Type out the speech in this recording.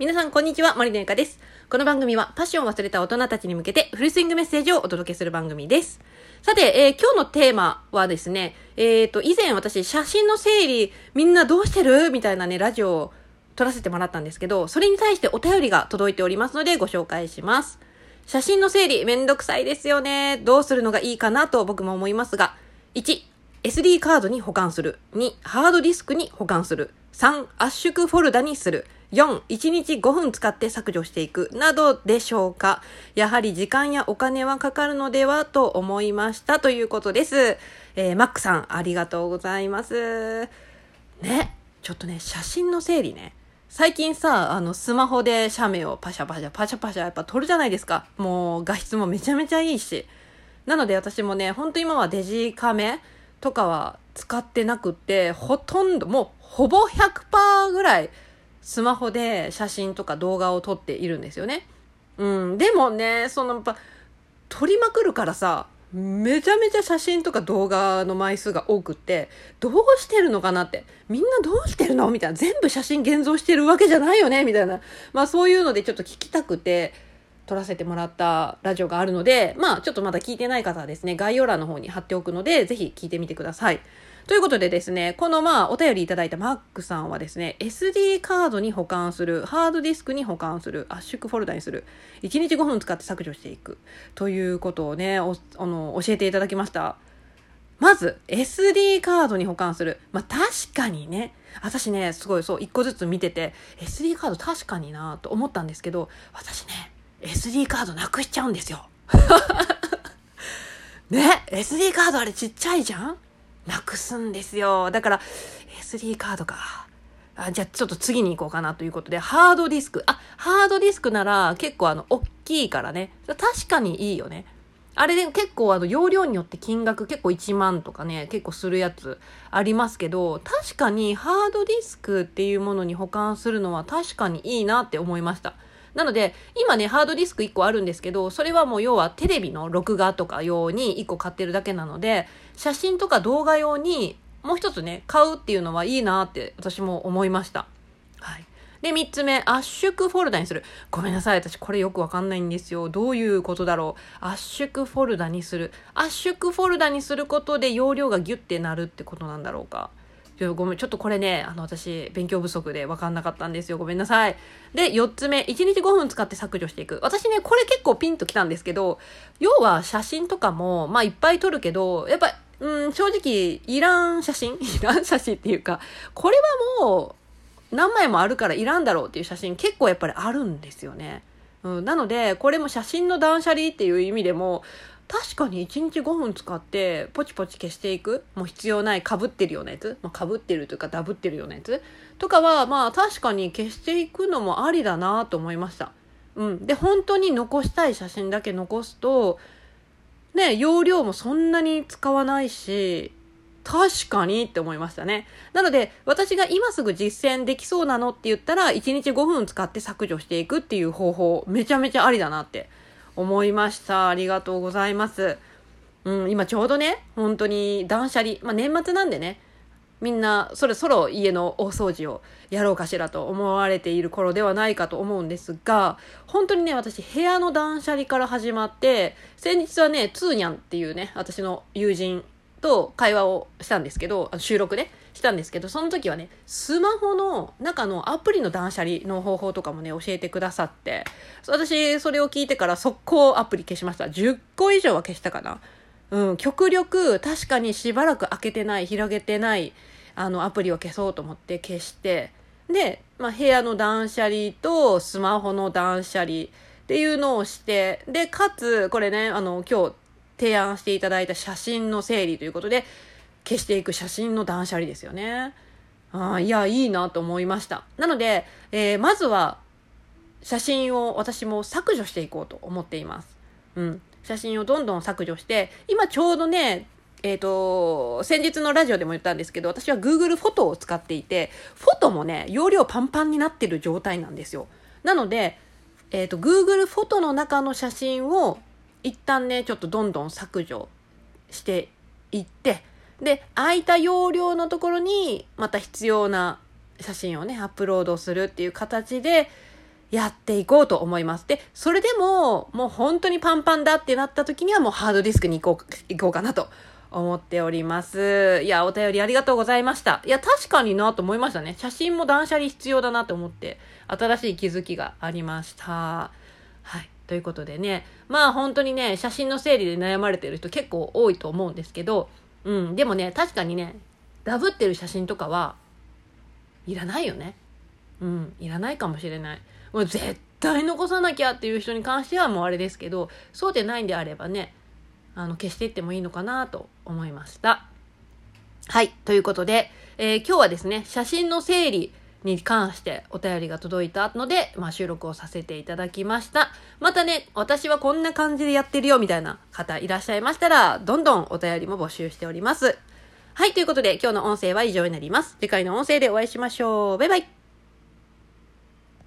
皆さん、こんにちは。森のゆかです。この番組は、パッションを忘れた大人たちに向けて、フルスイングメッセージをお届けする番組です。さて、えー今日のテーマはですね、えっ、と、以前私、写真の整理、みんなどうしてる？みたいなね、ラジオを撮らせてもらったんですけど、それに対してお便りが届いておりますので、ご紹介します。写真の整理、めんどくさいですよね。どうするのがいいかなと僕も思いますが、1、SD カードに保管する。2、ハードディスクに保管する。3、圧縮フォルダにする。4、1日5分使って削除していく。などでしょうか。やはり時間やお金はかかるのではと思いましたということです。えー、マックさん、ありがとうございます。ね、ちょっとね、写真の整理ね。最近さ、あの、スマホで写メをパシャパシャ、パシャパシャやっぱ撮るじゃないですか。もう画質もめちゃめちゃいいし。なので私もね、ほんと今はデジカメとかは使ってなくて、ほとんど、もうほぼ100%ぐらいスマホで写真とか動画を撮っているんですよね。うん。でもね、そのやっぱ、撮りまくるからさ、めちゃめちゃ写真とか動画の枚数が多くって、どうしてるのかなって。みんなどうしてるのみたいな。全部写真現像してるわけじゃないよねみたいな。まあそういうのでちょっと聞きたくて、撮らせてもらったラジオがあるので、まあちょっとまだ聞いてない方はですね、概要欄の方に貼っておくので、ぜひ聞いてみてください。ということでですね、このまあお便りいただいたマックさんはですね、SD カードに保管する、ハードディスクに保管する、圧縮フォルダにする、1日5分使って削除していく、ということをね、おあの教えていただきました。まず、SD カードに保管する。まあ、確かにね、私ね、すごいそう、一個ずつ見てて、SD カード確かになと思ったんですけど、私ね、SD カードなくしちゃうんですよ。ね、SD カードあれちっちゃいじゃん？なくすんですよ。だから、SD カードか。あじゃあちょっと次に行こうかなということで、ハードディスク。あ、ハードディスクなら結構あの、大きいからね。確かにいいよね。あれで結構あの、容量によって金額結構1万とかね、結構するやつありますけど、確かにハードディスクっていうものに保管するのは確かにいいなって思いました。なので、今ね、ハードディスク1個あるんですけど、それはもう要はテレビの録画とか用に1個買ってるだけなので、写真とか動画用にもう一つね、買うっていうのはいいなって私も思いました。はい。で、3つ目、圧縮フォルダにする。ごめんなさい。私これよくわかんないんですよ。どういうことだろう。圧縮フォルダにする。圧縮フォルダにすることで容量がギュッてなるってことなんだろうか。ちょごめん、ちょっとこれね、あの、私、勉強不足で分かんなかったんですよ。ごめんなさい。で、4つ目、1日5分使って削除していく。私ね、これ結構ピンときたんですけど、要は写真とかも、まあ、いっぱい撮るけど、やっぱ、うん、正直、いらん写真 いらん写真っていうか、これはもう、何枚もあるからいらんだろうっていう写真結構やっぱりあるんですよね。うん、なので、これも写真の断捨離っていう意味でも、確かに1日5分使ってポチポチ消していくもう必要ないかぶってるようなやつ、まあ、かぶってるというかダブってるようなやつとかはまあ確かに消していくのもありだなと思いました。うん、で本当に残したい写真だけ残すとね容量もそんなに使わないし確かにって思いましたね。なので、私が今すぐ実践できそうなのって言ったら、1日5分使って削除していくっていう方法、めちゃめちゃありだなって思いました。ありがとうございます。うん、今ちょうどね、本当に断捨離、まあ年末なんでね、みんなそろそろ家の大掃除をやろうかしらと思われている頃ではないかと思うんですが、本当にね、私部屋の断捨離から始まって、先日はね、ツーニャンっていうね、私の友人と会話をしたんですけど、収録ね、したんですけど、その時はね、スマホの中のアプリの断捨離の方法とかもね、教えてくださって、私、それを聞いてから速攻アプリ消しました。10個以上は消したかな。うん、極力、確かにしばらく開けてない、広げてない、あの、アプリを消そうと思って消して、で、まあ、部屋の断捨離とスマホの断捨離っていうのをして、で、かつ、これね、あの、今日提案していただいた写真の整理ということで、消していく写真の断捨離ですよね。ああ、いや、いいなと思いました。なので、えーまずは、写真を私も削除していこうと思っています。うん。写真をどんどん削除して、今ちょうどね、えっ、と、先日のラジオでも言ったんですけど、私は Google フォトを使っていて、フォトもね、容量パンパンになってる状態なんですよ。なので、えっ、と、Google フォトの中の写真を一旦ね、ちょっとどんどん削除していって、で、空いた容量のところに、また必要な写真をね、アップロードするっていう形で、やっていこうと思います。で、それでも、もう本当にパンパンだってなった時にはもうハードディスクに行こう、行こうかなと思っております。いや、お便りありがとうございました。いや、確かになと思いましたね。写真も断捨離必要だなと思って、新しい気づきがありました。はい。ということでね、まあ本当にね、写真の整理で悩まれてる人結構多いと思うんですけど、うん、でもね、確かにね、ダブってる写真とかはいらないよね。うん、いらないかもしれない。もう絶対残さなきゃっていう人に関してはもうあれですけど、そうでないんであればね、あの、消していってもいいのかなと思いました。はい。ということで、えー今日はですね、写真の整理に関してお便りが届いたので、まあ、収録をさせていただきました。またね、私はこんな感じでやってるよみたいな方いらっしゃいましたら、どんどんお便りも募集しております。はい。ということで、今日の音声は以上になります。次回の音声でお会いしましょう。バイバイ。